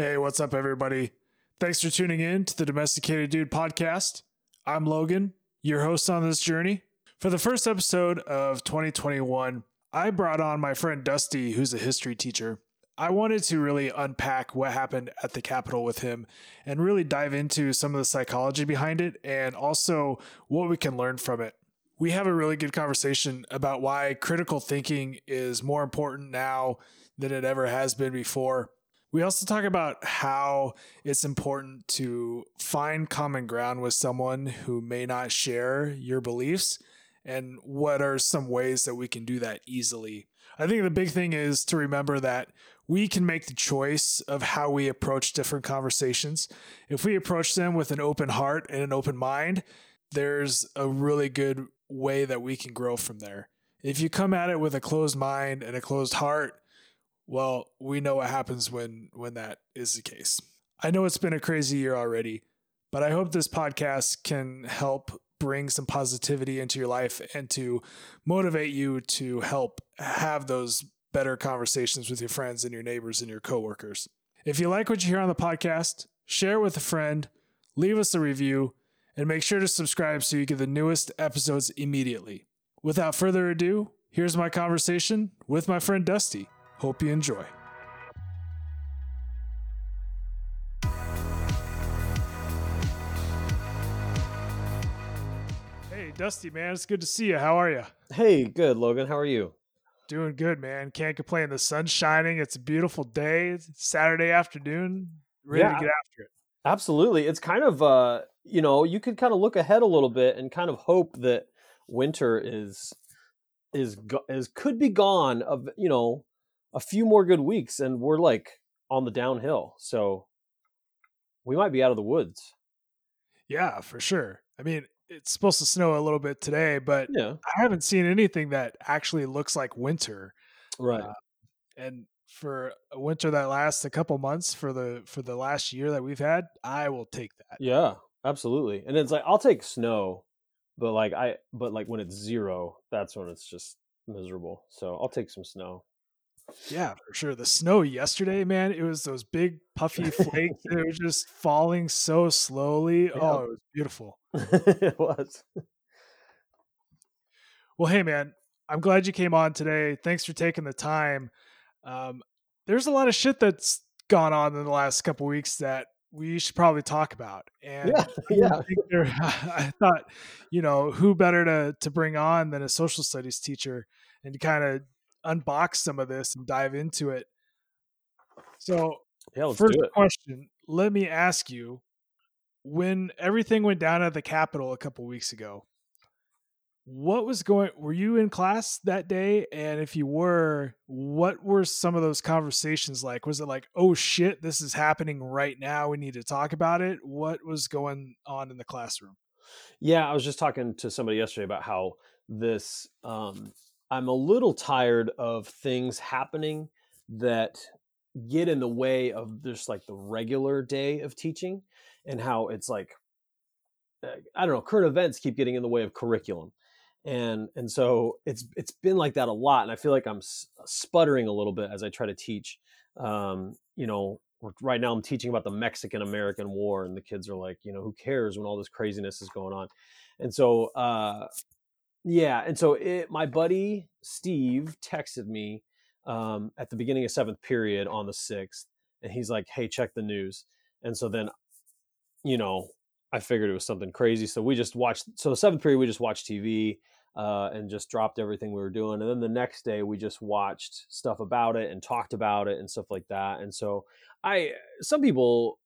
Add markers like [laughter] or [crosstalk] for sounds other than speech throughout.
Hey, what's up, everybody? Thanks for tuning in to the Domesticated Dude podcast. I'm Logan, your host on this journey. For the first episode of 2021, I brought on my friend Dusty, who's a history teacher. I wanted to really unpack what happened at the Capitol with him and really dive into some of the psychology behind it and also what we can learn from it. We have a really good conversation about why critical thinking is more important now than it ever has been before. We also talk about how it's important to find common ground with someone who may not share your beliefs and what are some ways that we can do that easily. I think the big thing is to remember that we can make the choice of how we approach different conversations. If we approach them with an open heart and an open mind, there's a really good way that we can grow from there. If you come at it with a closed mind and a closed heart, well, we know what happens when when that is the case. I know it's been a crazy year already, but I hope this podcast can help bring some positivity into your life and to motivate you to help have those better conversations with your friends and your neighbors and your coworkers. If you like what you hear on the podcast, share it with a friend, leave us a review, and make sure to subscribe so you get the newest episodes immediately. Without further ado, here's my conversation with my friend Dusty. Hope you enjoy. Hey, Dusty, man, it's good to see you. How are you? Hey, good, Logan. How are you? Doing good, man. Can't complain. The sun's shining. It's a beautiful day. It's Saturday afternoon. Ready Yeah. to get after it. Absolutely. It's kind of uh, you know, you could kind of look ahead a little bit and kind of hope that winter is is is could be gone of, you know, a few more good weeks and we're like on the downhill. So we might be out of the woods. Yeah, for sure. I mean, it's supposed to snow a little bit today, but Yeah. I haven't seen anything that actually looks like winter. Right. Uh, and for a winter that lasts a couple months for the for the last year that we've had, I will take that. yeah, absolutely. And it's like I'll take snow, but like I but like when it's 0, that's when it's just miserable. So I'll take some snow. Yeah, for sure. The snow yesterday, man, it was those big puffy [laughs] flakes. They were just falling so slowly. Oh, it was beautiful. [laughs] it was. Well, hey, man, I'm glad you came on today. Thanks for taking the time. Um, there's a lot of shit that's gone on in the last couple weeks that we should probably talk about. And Yeah, I [laughs] yeah. think there- I thought, you know, who better to to bring on than a social studies teacher and to kind of unbox some of this and dive into it. So, Yeah, first question, let me ask you: When everything went down at the Capitol a couple weeks ago, what was going? Were you in class that day? And if you were, what were some of those conversations like? Was it like, "Oh shit, this is happening right now. We need to talk about it"? What was going on in the classroom? Yeah, I was just talking to somebody yesterday about how this um I'm a little tired of things happening that get in the way of just like the regular day of teaching and how it's like uh, I don't know, current events keep getting in the way of curriculum. And and so it's it's been like that a lot and I feel like I'm sputtering a little bit as I try to teach um you know right now I'm teaching about the Mexican American War and the kids are like, you know, who cares when all this craziness is going on. And so uh yeah, and so it, my buddy Steve texted me um, at the beginning of seventh period on the sixth, and he's like, "Hey, check the news." And so then, you know, I figured it was something crazy. So we just watched. So the seventh period, we just watched TV uh, and just dropped everything we were doing. And then the next day, we just watched stuff about it and talked about it and stuff like that. And so I, some people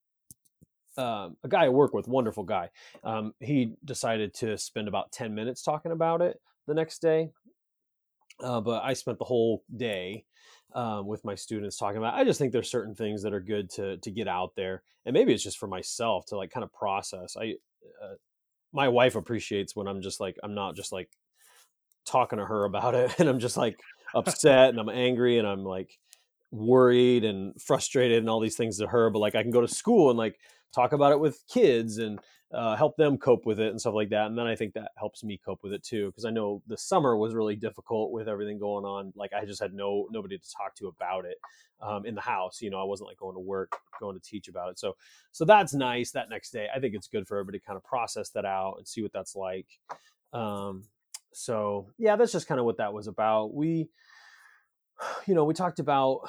um, a guy I work with, wonderful guy. Um, he decided to spend about 10 minutes talking about it the next day. Uh, but I spent the whole day um, with my students talking about. It. I just think there's certain things that are good to to get out there, and maybe it's just for myself to like kind of process. I, uh, my wife appreciates when I'm just like I'm not just like talking to her about it, [laughs] and I'm just like upset and I'm angry and I'm like worried and frustrated and all these things to her. But like I can go to school and like talk about it with kids and uh, help them cope with it and stuff like that. And then I think that helps me cope with it too, because I know the summer was really difficult with everything going on. Like I just had no nobody to talk to about it um, in the house. You know, I wasn't like going to work, going to teach about it. So so that's nice. That next day, I think it's good for everybody to kind of process that out and see what that's like. Um, so yeah, that's just kind of what that was about. We, [sighs] you know, we talked about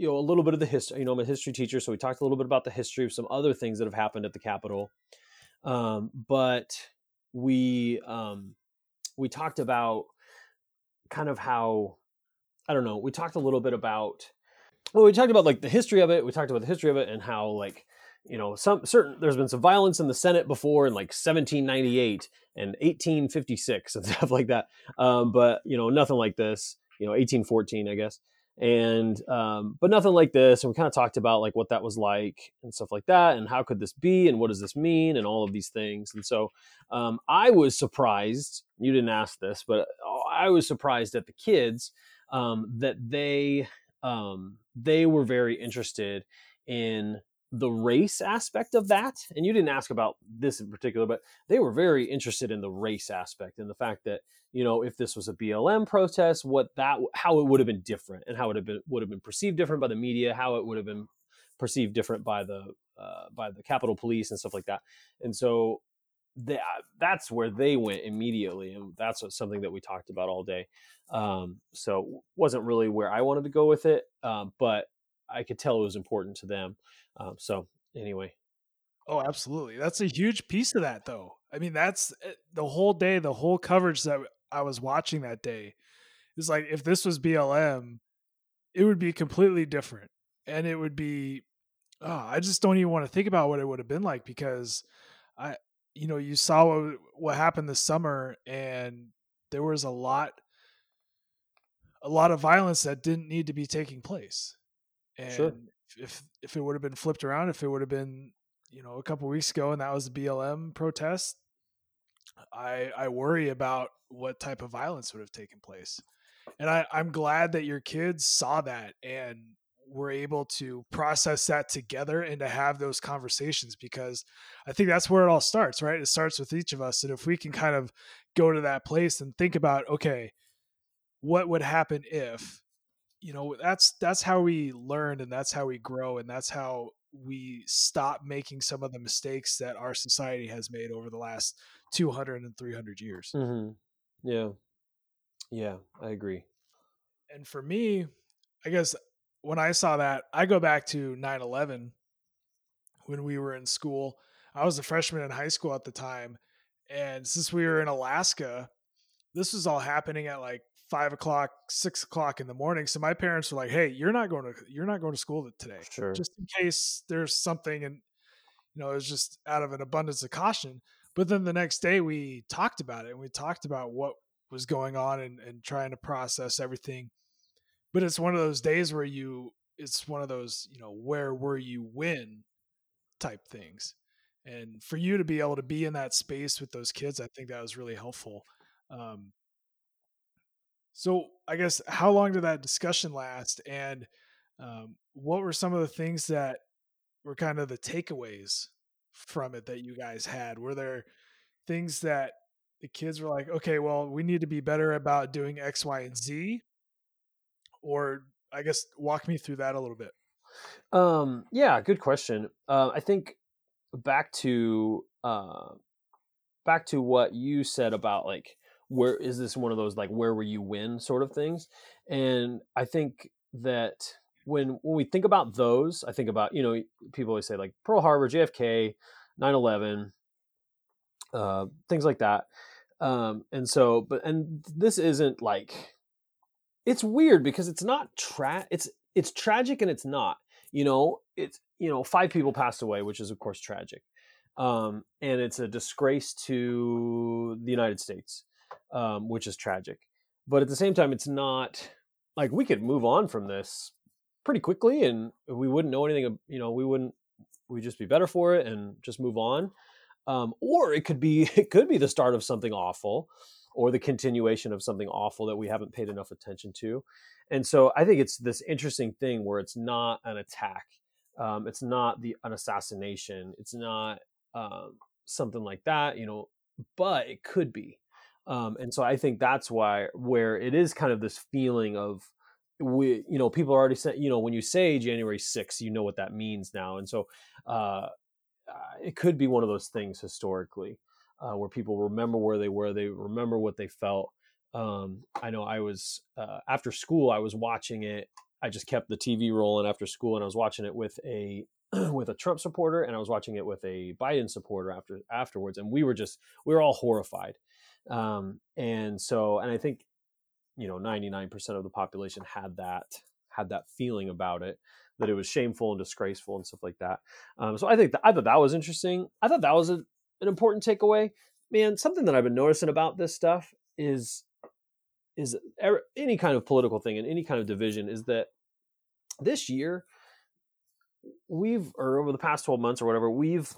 you know a little bit of the history you know i'm a history teacher so we talked a little bit about the history of some other things that have happened at the capitol um, but we um, we talked about kind of how I don't know. We talked a little bit about well, we talked about like the history of it. We talked about the history of it and how like you know some certain there's been some violence in the Senate before in like 1798 and 1856 and [laughs] stuff like that. Um, but you know nothing like this. You know 1814, I guess and um, but nothing like this and we kind of talked about like what that was like and stuff like that and how could this be and what does this mean and all of these things. And so um, i was surprised you didn't ask this but uh, i was surprised at the kids um, that they um, they were very interested in the race aspect of that and you didn't ask about this in particular but they were very interested in the race aspect and the fact that you know if this was a blm protest what that how it would have been different and how it have been, would have been perceived different by the media how it would have been perceived different by the uh, by the capitol police and stuff like that. And so they, that's where they went immediately and that's something that we talked about all day. Um, so wasn't really where i wanted to go with it um, but i could tell it was important to them um, so anyway. Oh, absolutely. That's a huge piece of that, though. I mean, that's eh, the whole day, the whole coverage that I was watching that day. Is like if this was BLM, it would be completely different, and it would be. Oh, I just don't even want to think about what it would have been like because I, you know, you saw what, what happened this summer, and there was a lot, a lot of violence that didn't need to be taking place. And sure if if it would have been flipped around, if it would have been you know a couple weeks ago and that was the BLM protest, I I worry about what type of violence would have taken place. And I, I'm glad that your kids saw that and were able to process that together and to have those conversations because I think that's where it all starts, right? It starts with each of us. And if we can kind of go to that place and think about, okay, what would happen if you know that's that's how we learn and that's how we grow and that's how we stop making some of the mistakes that our society has made over the last 200 and 300 years. Mm-hmm. yeah. Yeah i agree. And for me i guess when i saw that i go back to 9-11 when we were in school. I was a freshman in high school at the time and since we were in alaska this was all happening at like five o'clock, six o'clock in the morning. So my parents were like, "Hey, you're not going to you're not going to school today, sure. just in case there's something." And you know, it was just out of an abundance of caution. But then the next day, we talked about it and we talked about what was going on and, and trying to process everything. But it's one of those days where you, it's one of those, you know, where were you when type things. And for you to be able to be in that space with those kids, I think that was really helpful. Um, so I guess how long did that discussion last, and um, what were some of the things that were kind of the takeaways from it that you guys had? Were there things that the kids were like, okay, well, we need to be better about doing X, Y, and Z, or I guess walk me through that a little bit. Um, yeah, good question. Uh, I think back to uh, back to what you said about like where is this one of those like where were you win sort of things. And i think that when when we think about those i think about you know people always say like pearl harbor jfk 9-11 uh, things like that. Um, and so but and this isn't like it's weird because it's not tra it's it's tragic and it's not you know? It's you know five people passed away which is of course tragic. Um, and it's a disgrace to the united states um, which is tragic. But at the same time, it's not like we could move on from this pretty quickly, and we wouldn't know anything. You know, we wouldn't. We'd just be better for it and just move on. Um, or it could be [laughs] it could be the start of something awful, or the continuation of something awful that we haven't paid enough attention to. And so I think it's this interesting thing where it's not an attack, um, it's not the an assassination, it's not um, something like that, you know, but it could be. Um, and so I think that's why where it is kind of this feeling of we, you know, people are already saying, you know, when you say January 6th, you know what that means now. And so uh, it could be one of those things historically uh, where people remember where they were, they remember what they felt. Um, I know I was uh, after school, I was watching it. I just kept the TV rolling after school, and I was watching it with a [clears throat] with a Trump supporter, and I was watching it with a Biden supporter after afterwards, and we were just we were all horrified. Um, and so, and I think you know, ninety nine percent of the population had that had that feeling about it that it was shameful and disgraceful and stuff like that. Um, so I think that, I thought that was interesting. I thought that was a, an important takeaway. Man, something that I've been noticing about this stuff is is any kind of political thing and any kind of division is that this year we've or over the past 12 months or whatever we've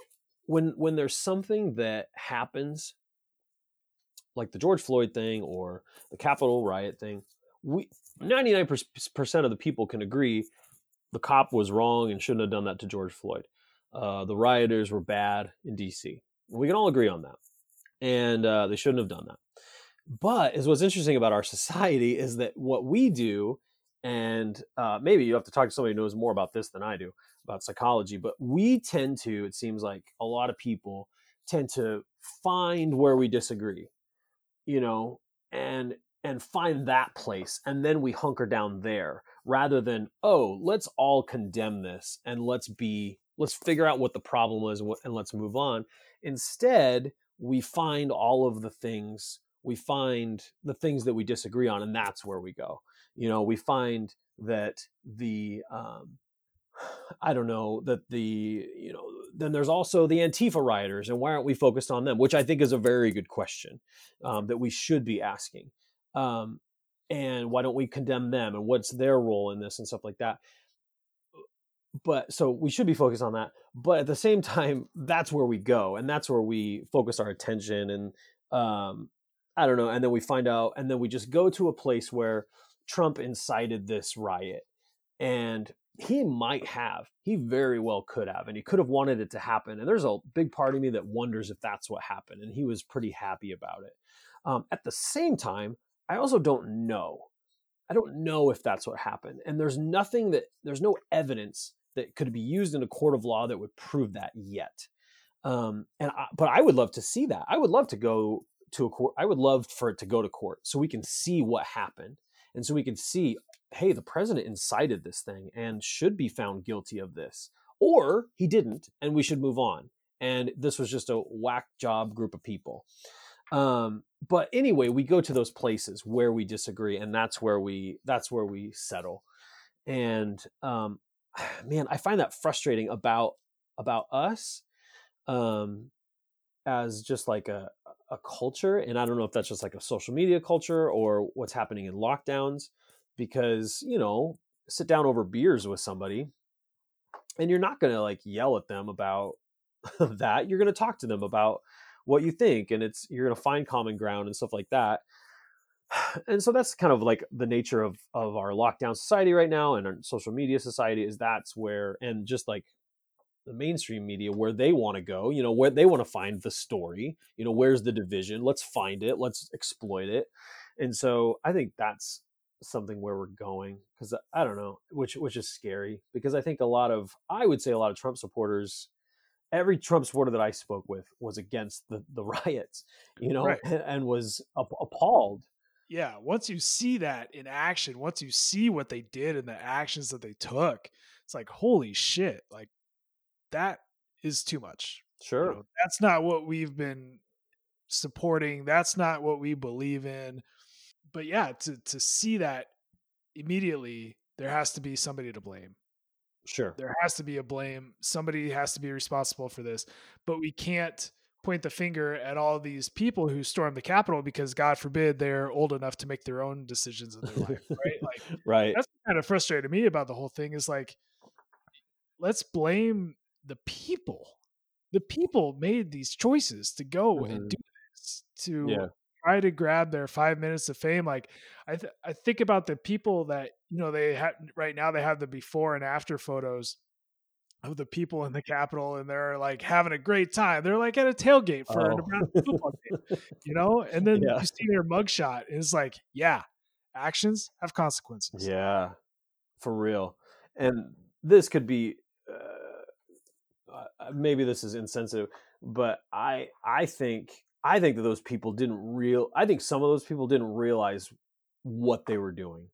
when when there's something that happens like the George Floyd thing or the Capitol riot thing we 99% of the people can agree the cop was wrong and shouldn't have done that to George Floyd. Uh, the rioters were bad in DC. We can all agree on that. And uh, they shouldn't have done that. But is what's interesting about our [laughs] society is that what we do, and uh, maybe you have to talk to somebody who knows more about this than I do about psychology, but we tend to, it seems like a lot of people tend to find where we disagree, you know, and and find that place and then we hunker down there rather than oh let's all condemn this and let's be let's figure out what the problem is and let's move on. Instead we find all of the things we find the things that we disagree on and that's where we go. You know we find that the um, I don't know that the you know then there's also the Antifa rioters and why aren't we focused on them? Which I think is a very good question um, that we should be asking. Um, and why don't we condemn them and what's their role in this and stuff like that? But so we should be focused on that but at the same time that's where we go and that's where we focus our attention and um, i don't know and then we find out and then we just go to a place where trump incited this riot and he might have he very well could have and he could have wanted it to happen and there's a big part of me that wonders if that's what happened and he was pretty happy about it um, at the same time I also don't know. I don't know if that's what happened. And there's nothing that, there's no evidence that could be used in a court of law that would prove that yet. Um, and I, but I would love to see that. I would love to go to a court. I would love for it to go to court so we can see what happened, and so we can see, hey, the president incited this thing and should be found guilty of this, or he didn't, and we should move on. And this was just a whack job group of people. Um, but anyway, we go to those places where we disagree, and that's where we that's where we settle. And um, [sighs] man, I find that frustrating about about us um, as just like a a culture, and I don't know if that's just like a social media culture or what's happening in lockdowns, because you know, sit down over beers with somebody, and you're not going to like yell at them about [laughs] that. You're going to talk to them about what you think and it's you're going to find common ground and stuff like that [sighs] and so that's kind of like the nature of of our lockdown society right now and our social media society is that's where and just like the mainstream media where they want to go you know where they want to find the story you know where's the division let's find it let's exploit it and so i think that's something where we're going because i don't know which which is scary because i think a lot of i would say a lot of trump supporters every Trump supporter that I spoke with was against the, the [laughs] riots, you know, right. and, and, was appalled. Yeah. Once you see that in action, once you see what they did and the actions that they took, it's like, holy shit. Like that is too much. Sure. You know, that's not what we've been supporting. That's not what we believe in. But yeah, to, to see that immediately, there has to be somebody to blame. Sure. There has to be a blame. Somebody has to be responsible for this. But we can't point the finger at all these people who stormed the Capitol because God forbid they're old enough to make their own decisions in their life. Right. Like [laughs] right. That's kind of frustrated me about the whole thing is like, let's blame the people. The people made these choices to go mm-hmm. and do this, to yeah try to grab their five minutes of fame. Like I, th- I think about the people that you know they have right now. They have the before and after photos of the people in the Capitol and they're like having a great time. They're like at a tailgate for oh. a Nebraska football game, [laughs] you know? And then yeah. you see their mugshot and it's like, yeah, actions have consequences. Yeah, for real. And this could be, uh, uh, maybe this is insensitive, but I, I think, I think that those people didn't real, I think some of those people didn't realize what they were doing.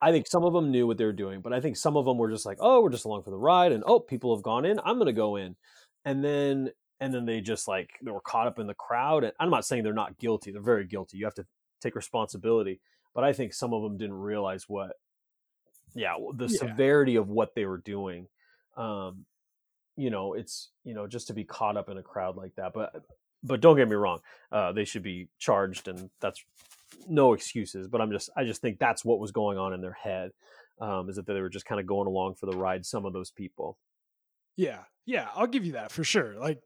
I think some of them knew what they were doing, but I think some of them were just like, "Oh, we're just along for the ride," and "Oh, people have gone in, I'm going to go in," and then and then they just like they were caught up in the crowd. And I'm not saying they're not guilty; they're very guilty. You have to take responsibility, but I think some of them didn't realize what, yeah, the yeah. severity of what they were doing. Um, you know, it's you know just to be caught up in a crowd like that, but but don't get me wrong, uh, they should be charged, and that's no excuses, but I'm just I just think that's what was going on in their head. Um, is that they were just kind of going along for the ride. Some of those people. Yeah, yeah, I'll give you that for sure. Like,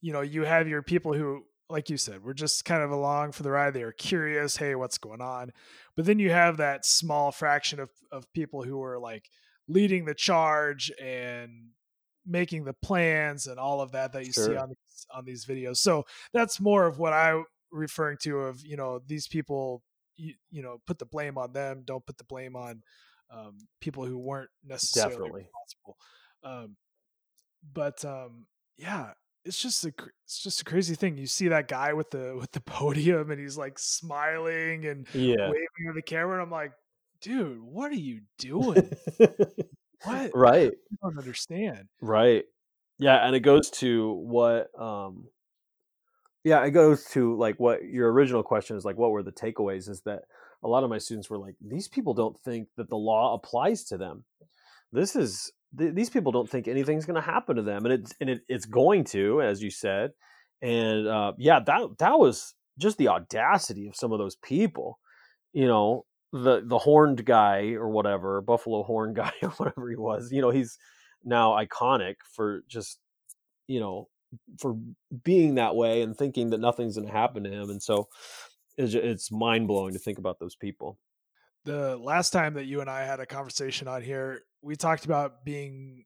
you know, you have your people who, like you said, were just kind of along for the ride. They are curious, hey, what's going on? But then you have that small fraction of of people who are like leading the charge and making the plans and all of that that you sure. see on on these videos. So that's more of what I referring to of you know these people you, you know put the blame on them don't put the blame on um, people who weren't necessarily Definitely. responsible um, but um, yeah it's just a it's just a crazy thing you see that guy with the with the [laughs] podium and he's like smiling and yeah. waving at the camera and i'm like dude what are you [laughs] doing what? Right. i don't understand. Right. Yeah and it goes to what um yeah it goes to like what your original question is like what were the takeaways is that a lot of my students were like these people don't think that the law applies to them. This is th- these people don't think anything's going to happen to them and it's and it, it's going to as you said and uh, yeah that that was just the audacity of some of those people you know the the horned guy or whatever buffalo horn [laughs] guy or whatever he was you know he's now iconic for just you know for being that way and thinking that nothing's going to happen to him. And so it's, it's mind blowing to think about those people. The last time that you and I had a conversation on here, we talked about being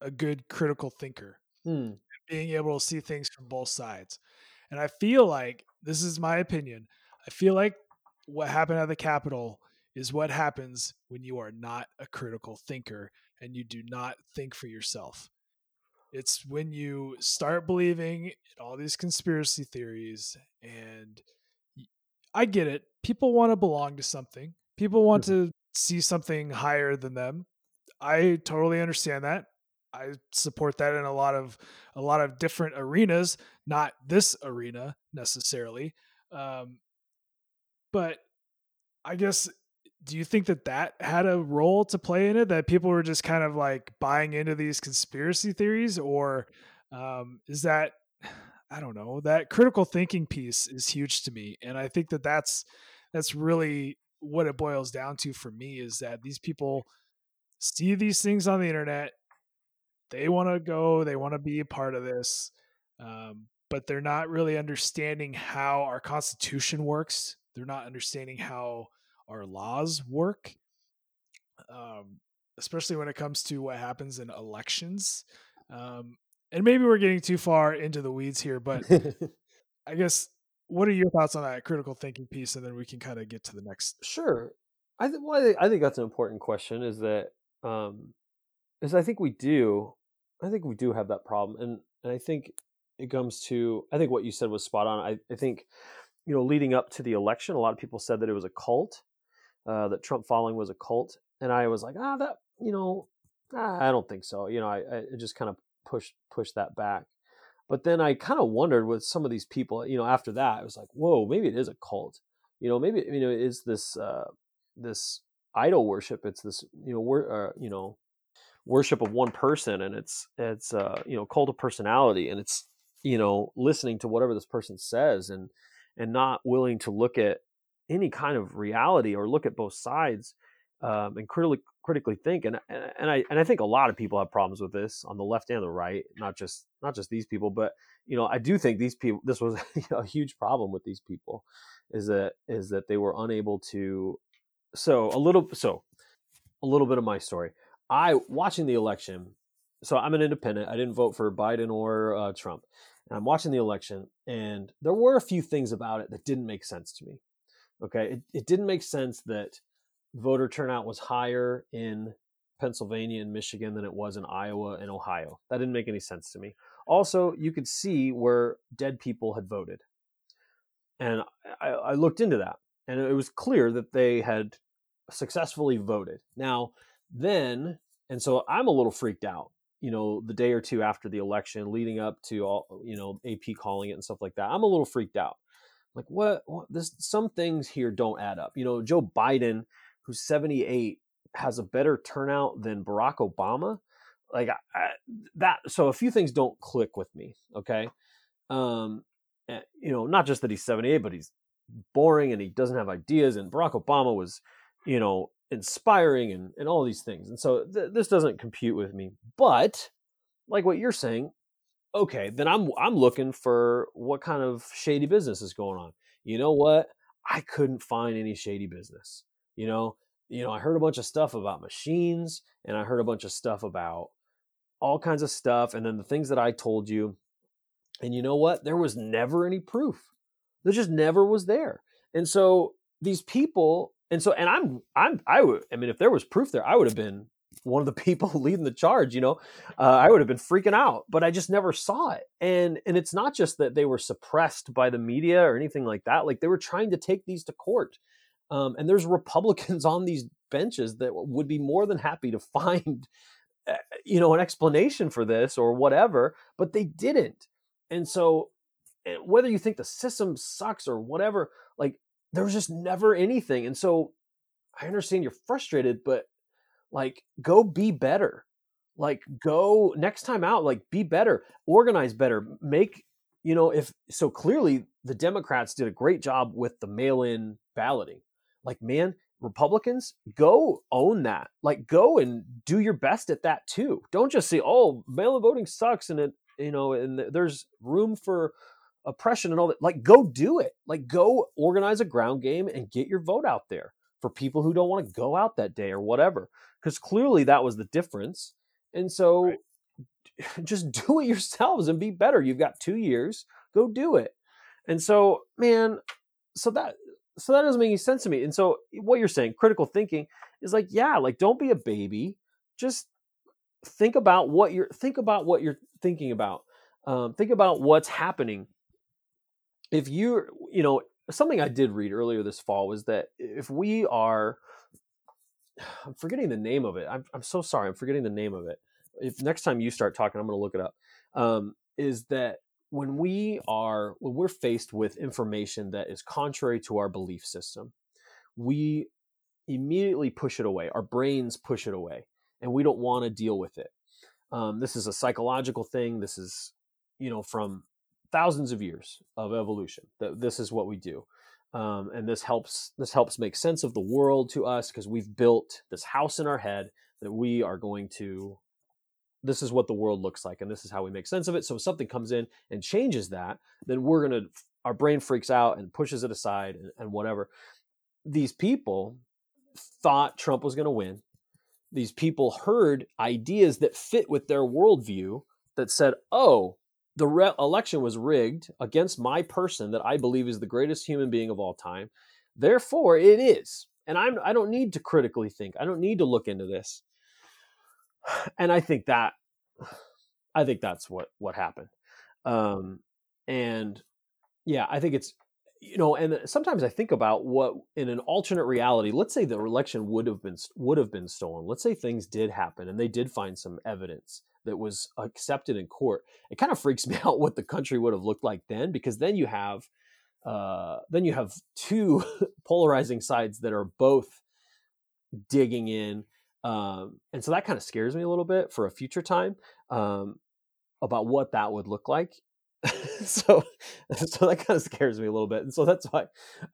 a good critical thinker, hmm. being able to see things from both sides. And I feel like this is my opinion. I feel like what happened at the Capitol is what happens when you are not a critical thinker and you do not think for yourself. It's when you start believing in all these conspiracy theories, and I get it. People want to belong to something. People want mm-hmm. to see something higher than them. I totally understand that. I support that in a lot of a lot of different arenas, not this arena necessarily. Um, but I guess do you think that that had a role to play in it? That people were just kind of like buying into these conspiracy theories? Or um, is that i don't know that critical thinking piece is huge to me and i think that that's that's really what it boils down to for me is that these people see these things on the internet they want to go they want to be a part of this um, but they're not really understanding how our constitution works they're not understanding how our laws work, um, especially when it comes to what happens in elections. Um, and maybe we're getting too far into the weeds here, but [laughs] I guess what are your thoughts on that critical thinking piece, and then we can kind of get to the next. Sure, I think well, I think, I think that's an important question. Is that um, is I think we do, I think we do have that problem, and and I think it comes to I think what you said was spot on. I, I think you know leading up to the election, a lot of people said that it was a cult, uh, that Trump following was a cult, and I was like, ah, that you know, ah, I don't think so. You know, I, I just kind of pushed pushed that back. But then I kind of wondered with some of these people, you know, after that, I was like, whoa, maybe it is a cult. You know, maybe you know, it is this uh, this idol worship. It's this you know, uh, you know, worship of one person, and it's it's uh, you know, cult of personality, and it's you know, listening to whatever this person says, and and not willing to look at any kind of reality or look at both sides um, and critically critically think and and I and I think a lot of people have problems with this on the left and the right not just not just these people but you know I do think these people this was [laughs] a huge problem with these people is that is that they were unable to so a little so a little bit of my story I watching the election so I'm an independent. I didn't vote for Biden or uh, Trump, and I'm watching the election, and there were a few things about it that didn't make sense to me. Okay, it, it didn't make sense that voter turnout was higher in Pennsylvania and Michigan than it was in Iowa and Ohio. That didn't make any sense to me. Also, you could see where dead people had voted. And I, I looked into that, and it was clear that they had successfully voted. Now, then, and so I'm a little freaked out, you know, the day or two after the election, leading up to all, you know, AP calling it and stuff like that. I'm a little freaked out. Like, what? what this, some things here don't add up. You know, Joe Biden, who's 78, has a better turnout than Barack Obama. Like I, that. So a few things don't click with me. Okay. Um, eh, you know, not just that he's 78, but he's boring and he doesn't have ideas. And Barack Obama was, you know, inspiring and, and all these things. And so th- this doesn't compute with me. But like what you're saying, okay, then I'm I'm looking for what kind of shady business is going on. You know what? I couldn't find any shady business. You know, you know, I heard a bunch of stuff about machines and I heard a bunch of stuff about all kinds of stuff. And then the things that I told you. And you know what? There was never any proof. There just never was there. And so these people, and so, and I'm, I'm, I would, I mean, if there was proof there, I would have been one of the [laughs] people leading the charge, you know, uh, I would have been freaking out, but I just never saw it. And, and it's not just that they were suppressed by the media or anything like that. Like they were trying to take these to court um, and there's [laughs] Republicans on these benches that would be more than happy to [laughs] find, eh, you know, an explanation for this or whatever, but they didn't. And so, eh, whether you think the system sucks or whatever, like there was just never anything. And so, I understand you're frustrated, but like go be better. Like go next time out, like be better, organize better, make you know if so clearly the democrats did a great job with the mail-in balloting like man republicans go own that like go and do your best at that too don't just say oh mail-in voting sucks and it you know and there's room for oppression and all that like go do it like go organize a ground game and get your vote out there for people who don't want to go out that day or whatever because clearly that was the difference and so right. [laughs] just do it yourselves and be better you've got two years go do it and so man so that so that doesn't make any sense to me. And so what you're saying, critical thinking, is like, yeah, like don't be a baby. Just think about what you're think about what you're thinking about. Um, think about what's happening. If you're, you know, something I did read earlier this fall was that if we are, [sighs] I'm forgetting the name of it. I'm, I'm so sorry. I'm forgetting the name of it. If next time you start talking, I'm going to look it up. Um, is that when we are when we're faced with information that is contrary to our belief system we immediately push it away our brains push it away and we don't want to deal with it um, this is a psychological thing this is you know from thousands of years of evolution that this is what we do. Um, and this helps this helps make sense of the world to us because we've built this house in our head that we are going to this is what the world looks like and this is how we make sense of it. So if something comes in and changes that then we're going to our brain freaks out and pushes it aside and, and whatever. These people thought trump was going to win. These people heard ideas that fit with their worldview that said oh the re- election was rigged against my person that i believe is the greatest human being of all time therefore it is and I'm, i don't need to critically think i don't need to look into this [sighs] and I think that [sighs] I think that's what what happened. Um, and yeah, I think it's you know, and sometimes I think about what in an alternate reality. Let's say the election would have been would have been stolen. Let's say things did happen and they did find some evidence that was accepted in court. It kind of freaks [laughs] me out what the country would have looked like then, because then you have uh, then you have two [laughs] polarizing sides that are both digging in um, and so that kind of scares me a little bit for a future time um, about what that would look like. [laughs] so, so that kind of scares me a little bit. And so that's why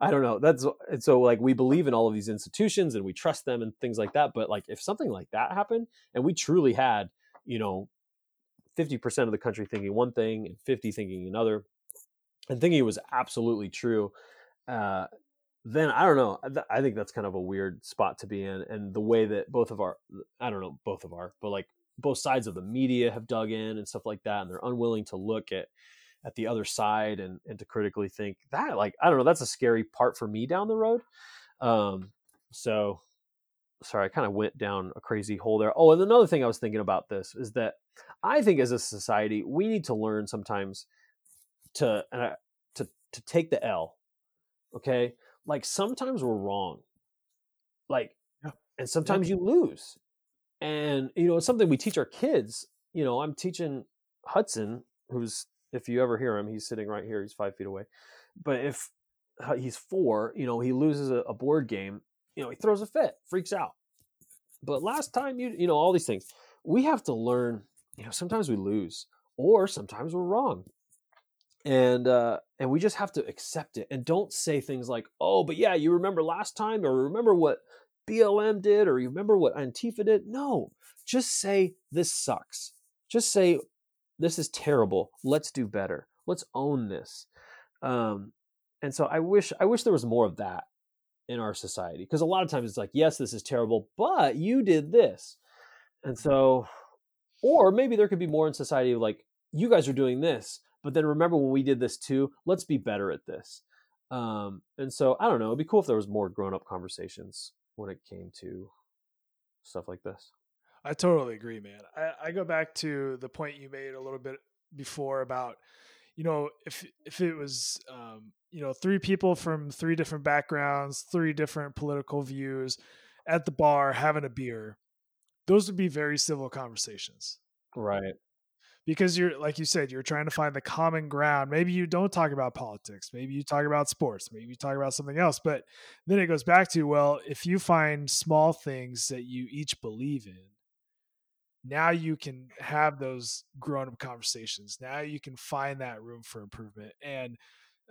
I don't know. That's and so like we believe in all of these institutions and we trust them and things like that. But like if something like that happened and we truly had, you know, 50% of the country thinking one thing and 50 thinking another and thinking it was absolutely true, uh, then I don't know. I think that's kind of a weird spot to be in, and the way that both of our, I don't know, both of our, but like both sides of the media have dug in and stuff like that, and they're unwilling to look at at the other side and and to critically think that like I don't know that's a scary part for me down the road. Um, so sorry, I kind of went down a crazy hole there. Oh, and another thing I was thinking about this is that I think as a society we need to learn sometimes to uh, to to take the L. Okay, like sometimes we're wrong, like, Yeah. and sometimes you lose, and you know it's something we teach our kids. You know, I'm teaching Hudson, who's if you ever hear him, he's sitting right here. He's five feet away, but if uh, he's four, you know, he loses a, a board game, you know, he throws a fit, freaks out. But last time you, you know, all these things, we have to learn. You know, sometimes we lose, or sometimes we're wrong, and uh, and we just have to accept it and don't say things like, "Oh, but yeah, you remember last time, or remember what BLM did, or you remember what Antifa did." No, just say this sucks. Just say this is terrible. Let's do better. Let's own this. Um, and so I wish I wish there was more of that in our society because a lot of times it's like, yes, this is terrible, but you did this, and so, or maybe there could be more in society like you guys are doing this, but then remember when we did this too. Let's be better at this. Um, and so I don't know. It'd be cool if there was more grown up conversations when it came to stuff like this. I totally agree, man. I, I go back to the point you made a little bit before about, you know, if if it was, um, you know, three people from three different backgrounds, three different political views, at the bar having a beer, those would be very civil conversations. Right. because you're like you said you're trying to find the common ground. Maybe you don't talk about politics. Maybe you talk about sports. Maybe you talk about something else. But then it goes back to well if you find small things that you each believe in now you can have those grown up conversations. Now you can find that room for improvement. And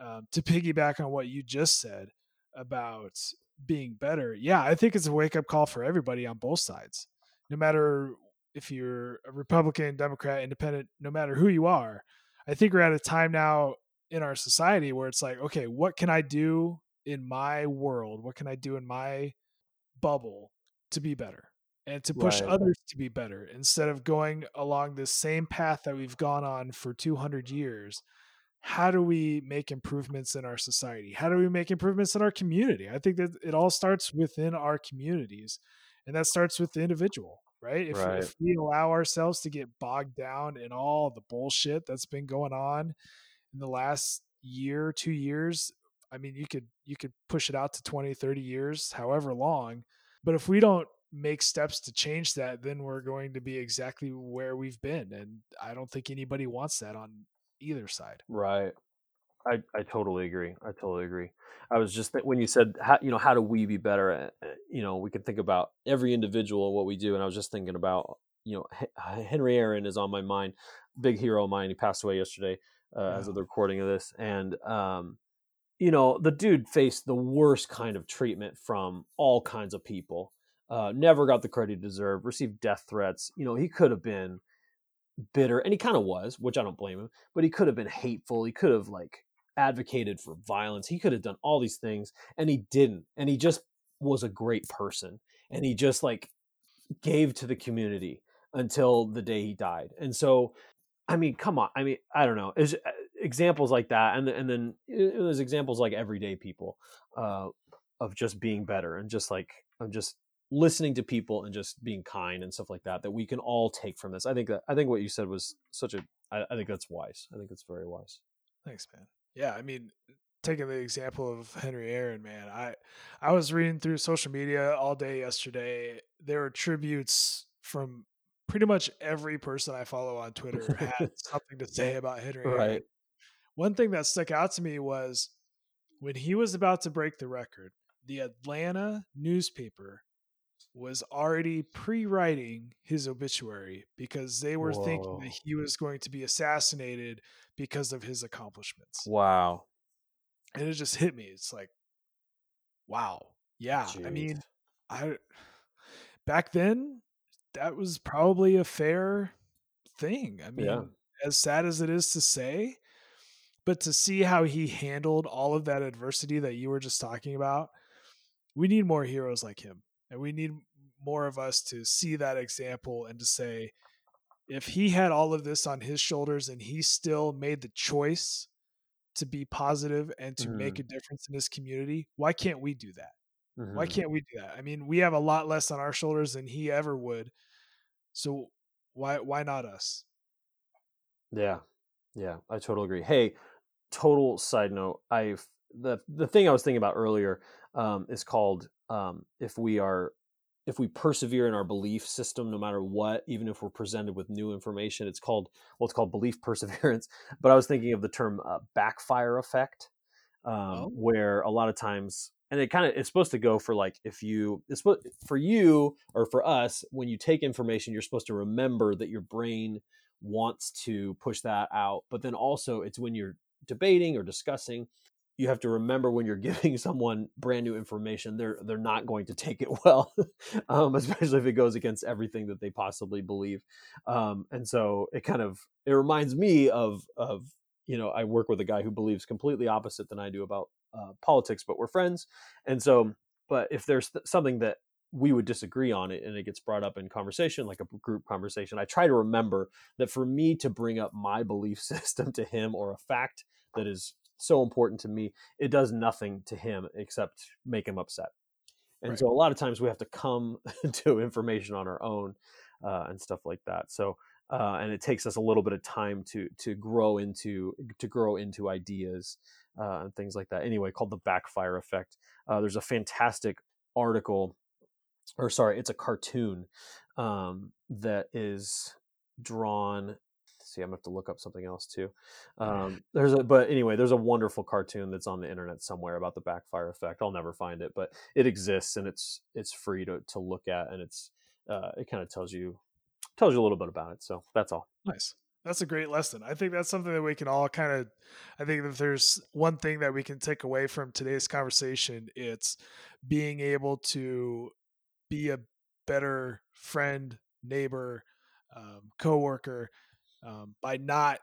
um, to piggyback on what you just said about being better yeah i think it's a wake up call for everybody on both sides no matter if you're a Republican, Democrat, Independent, no matter who you are, I think we're at a time now in our society where it's like, okay, what can I do in my world? What can I do in my bubble to be better and to push Right. others to be better instead of going along this same path that we've gone on for 200 years? How do we make improvements in our society? How do we make improvements in our community? I think that it all starts within our communities and that starts with the individual right if, Right. if we allow ourselves to get bogged down in all the bullshit that's been going on in the last year two years i mean you could you could push it out to 20 30 years however long but if we don't make steps to change that then we're going to be exactly where we've been and i don't think anybody wants that on either side Right. I, I totally agree. I totally agree. I was just th- when you said how, you know how do we be better at you know we can think about every individual and what we do and I was just thinking about you know H- Henry Aaron is on my mind big hero of mine he passed away yesterday uh, as of the recording of this and um you know the dude faced the worst kind of treatment from all kinds of people uh never got the credit he deserved received death threats you know he could have been bitter and he kind of was which i don't blame him but he could have been hateful he could have like advocated for violence he could have done all these things and he didn't and he just was a great person and he just like gave to the community until the day he died and so i mean come on i mean i don't know There's, uh, examples like that and, and then there's examples like everyday people uh, of just being better and just like of just listening to people and just being kind and stuff like that that we can all take from this i think that i think what you said was such a i, I think that's wise i think it's very wise Thanks, man. Yeah, I mean, taking the example of Henry Aaron, man, I I was reading through social media all day yesterday. There were tributes from pretty much every person I follow on Twitter had [laughs] something to say about Henry Aaron. Right. One thing that stuck out to me was when he was about to break the record, the Atlanta newspaper was already pre-writing his obituary because they were thinking that he was going to be assassinated because of his accomplishments. wow And it just hit me. It's like, wow. Yeah. I mean, I back then that was probably a fair thing. I mean, Yeah. as sad as it is to say, but to see how he handled all of that adversity that you were just talking about, we need more heroes like him. And we need more of us to see that example and to say, if he had all of this on his shoulders and he still made the choice to be positive and to mm-hmm. make a difference in his community, why can't we do that? Mm-hmm. Why can't we do that? I mean, we have a lot less on our shoulders than he ever would. So why why not us? Yeah. Yeah, I totally agree. Hey, total side note, I've the the thing I was thinking about earlier um, is called um, if we are if we persevere in our belief system no matter what even if we're presented with new information it's called well it's called belief [laughs] perseverance but i was thinking of the term uh, backfire effect um, oh. where a lot of times and it kind of it's supposed to go for like if you it's for you or for us when you take information you're supposed to remember that your brain wants to push that out but then also it's when you're debating or discussing you have to remember when you're [laughs] giving someone brand new information they're they're not going to take it [laughs] well um, especially if it goes against everything that they possibly believe um, and so it kind of it reminds me of of you know i work with a guy who believes completely opposite than i do about uh, politics but we're friends and so but if there's th- something that we would disagree on it and it gets brought up in conversation like a group conversation i try to remember that for me to bring up my belief [laughs] system to him or a fact that is so important to me. It does nothing to him except make him upset. And right. so a lot of times we have to come [laughs] to information on our own uh, and stuff like that. So uh, and it takes us a little bit of time to to grow into to grow into ideas uh, and things like that. Anyway, called the backfire effect. Uh, there's a fantastic article, or sorry, it's a cartoon um, that is drawn see, I'm gonna have to look up something else too. Um, there's a, but anyway, there's a wonderful cartoon that's on the internet somewhere about the backfire effect. I'll never find it, but it exists and it's it's free to to look at, and it's uh, it kind of tells you tells you a little bit about it. So that's all. Nice. That's a great lesson. I think that's something that we can all kind of. I think if there's one thing that we can take away from today's conversation, it's being able to be a better friend, neighbor, um, coworker, um, by not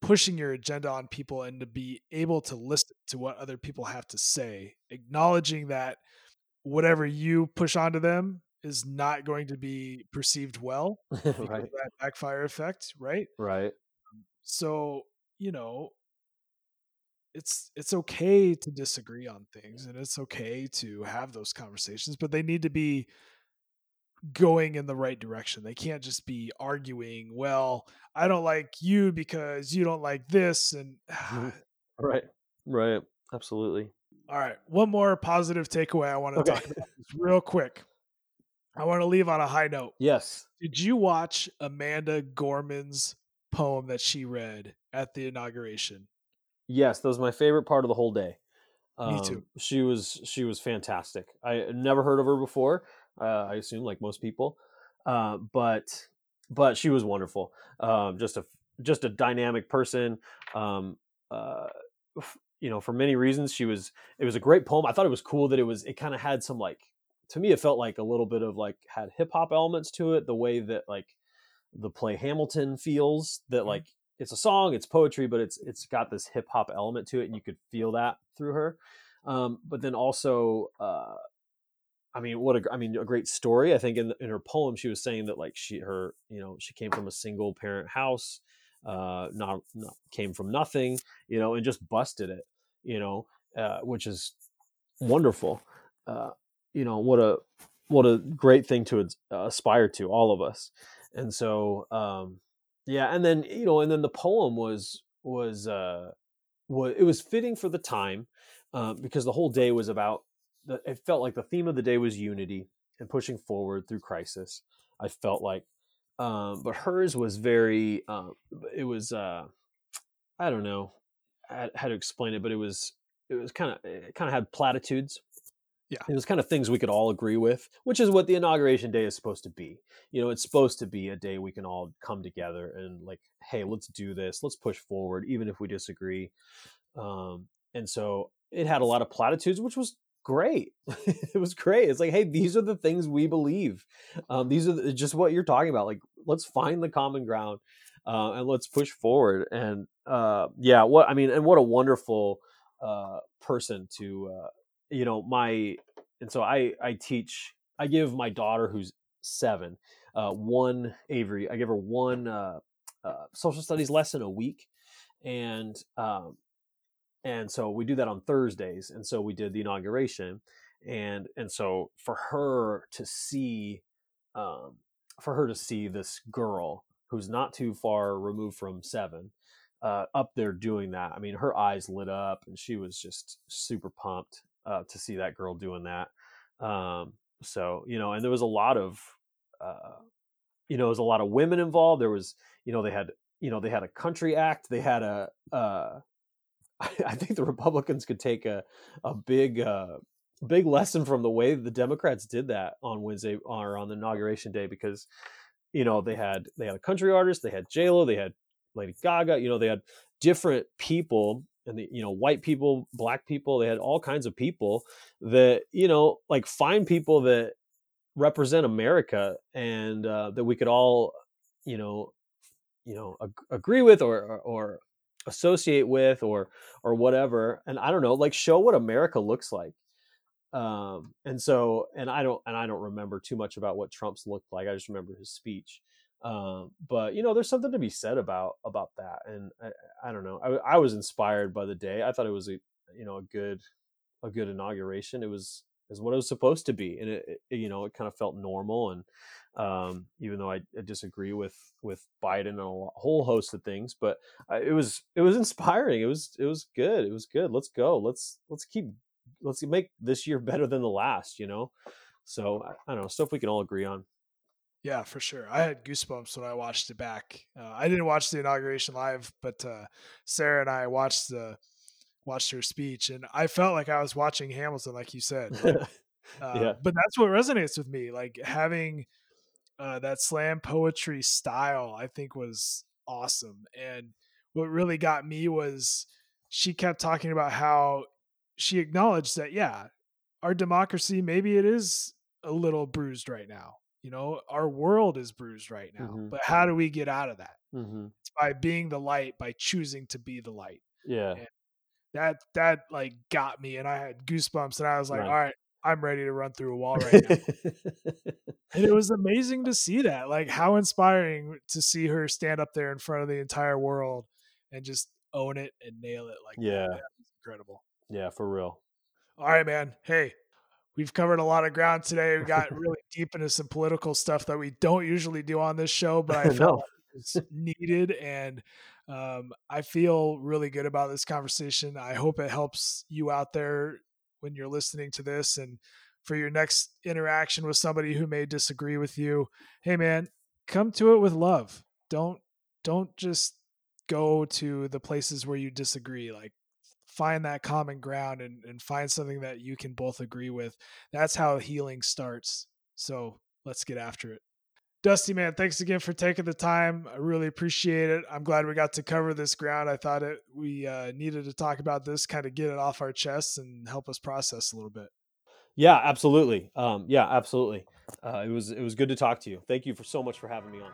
pushing your agenda on people and to be able to listen to what other people have to say, acknowledging that whatever you push onto them is not going to be perceived well [laughs] right. that backfire effect, right? Right. Um, so, you know, it's it's okay to disagree on things and it's okay to have those conversations, but they need to be going in the right direction. They can't just be arguing, well, I don't like you because you don't like this and [sighs] [sighs] right. Right. Absolutely. All right. One more positive takeaway I want to okay. talk about real quick. I want to leave on a high note. Yes. Did you watch Amanda Gorman's poem that she read at the inauguration? Yes, that was my favorite part of the whole day. Um, Me too. She was she was fantastic. I never heard of her before. Uh, I assume, like most people. Uh, but but she was wonderful. Um, just a just a dynamic person. Um, uh, you know, for many reasons, she was. It was a great poem. I thought it was cool that it was. It kind of had some like. To me, it felt like a little bit of like had hip hop elements to it. The way that like the play Hamilton feels. That mm-hmm. like it's a song, it's poetry, but it's it's got this hip hop element to it, and you could feel that through her. Um, but then also, uh, I mean, what a I mean, a great story. I think in in her poem, she was saying that like she her you know she came from a single parent house, uh, not, not came from nothing, you know, and just busted it, you know, uh, which is wonderful. Uh, you know what a what a great thing to aspire to, all of us. And so, um, yeah, and then you know, and then the poem was was uh, was it was fitting for the time uh, because the whole day was about the, it felt like the theme of the day was unity and pushing forward through crisis. I felt like, um, but hers was very. Uh, it was. Uh, I don't know how to explain it, but it was. It was kind of. It kind of had platitudes. Yeah, it was kind of things we could all agree with, which is what the inauguration day is supposed to be. You know, it's supposed to be a day we can all come together and like, hey, let's do this, let's push forward, even if we disagree. Um, and so it had a lot of platitudes, which was great. [laughs] it was great. It's like, hey, these are the things we believe. Um, these are the, just what you're talking about. Like, let's find the common ground uh, and let's push forward. And uh, yeah, what I mean, and what a wonderful uh, person to, uh, you know, my. And so I I teach. I give my daughter who's seven. uh, one Avery. I give her one uh, uh, social studies lesson a week, and um, and so we do that on Thursdays. And so we did the inauguration, and and so for her to see, um, for her to see this girl who's not too far removed from seven, uh, up there doing that. I mean, her eyes lit up, and she was just super pumped uh, to see that girl doing that. Um, so you know, and there was a lot of, uh, you know, there was a lot of women involved. There was, you know, they had, you know, they had a country act. They had a, [laughs] I think the Republicans could take a a big uh, big lesson from the way the Democrats did that on Wednesday or on the inauguration day because you know they had they had a country artist, they had J Lo, they had Lady Gaga, you know they had different people and the, you know white people, black people, they had all kinds of people that you know like fine people that represent America and uh, that we could all you know you know ag- agree with or, or associate with or or whatever and i don't know like show what america looks like um and so and i don't and i don't remember too much about what trump's looked like i just remember his speech um but you know there's something to be said about about that and i, I don't know I, I was inspired by the day i thought it was a you know a good a good inauguration it was is what it was supposed to be and it, it you know it kind of felt normal and um, even though I, I, disagree with with Biden and a whole host of things. But I, it was it was [laughs] inspiring. It was it was good. It was good. Let's go. Let's let's keep let's make this year better than the last. You know. So I, I don't know stuff we can all agree on. Yeah, for sure. I had goosebumps when I watched it back. Uh, I didn't watch the inauguration live, but uh, Sarah and I watched the watched her speech, and I felt like I was watching Hamilton, like you said. [laughs] uh, yeah. But that's what resonates with me, like having uh, that slam poetry style i think was awesome and what really got me was she kept talking about how she acknowledged that yeah our democracy maybe it is a little bruised right now you know our world is bruised right now mm-hmm. but how do we get out of that mm-hmm. it's by being the light by choosing to be the light yeah and that that like got me and i had goosebumps and i was like right. all right I'm ready to run through a wall right now. [laughs] and it was amazing to see that. Like how inspiring to see her stand up there in front of the entire world and just own it and nail it like yeah. that. incredible. Yeah, for real. All right, man. Hey, we've covered a lot of ground today. We got [laughs] really deep into some political stuff that we don't usually do on this show, but I [laughs] felt no. like it's needed and um, I feel really good about this conversation. I hope it helps you out there when you're listening to this and for your next interaction with somebody who may disagree with you hey man come to it with love. Don't don't just go to the places where you disagree like find that common ground and, and find something that you can both agree with. That's how healing starts. So let's get after it Dusty, man, thanks again for taking the time. I really appreciate it. I'm glad we got to cover this ground. I thought it we uh, needed to talk about this, kind of get it off our chests and help us process a little bit. Yeah, absolutely. Um, yeah, absolutely. Uh, it was it was good to talk to you. Thank you for so much for having me on.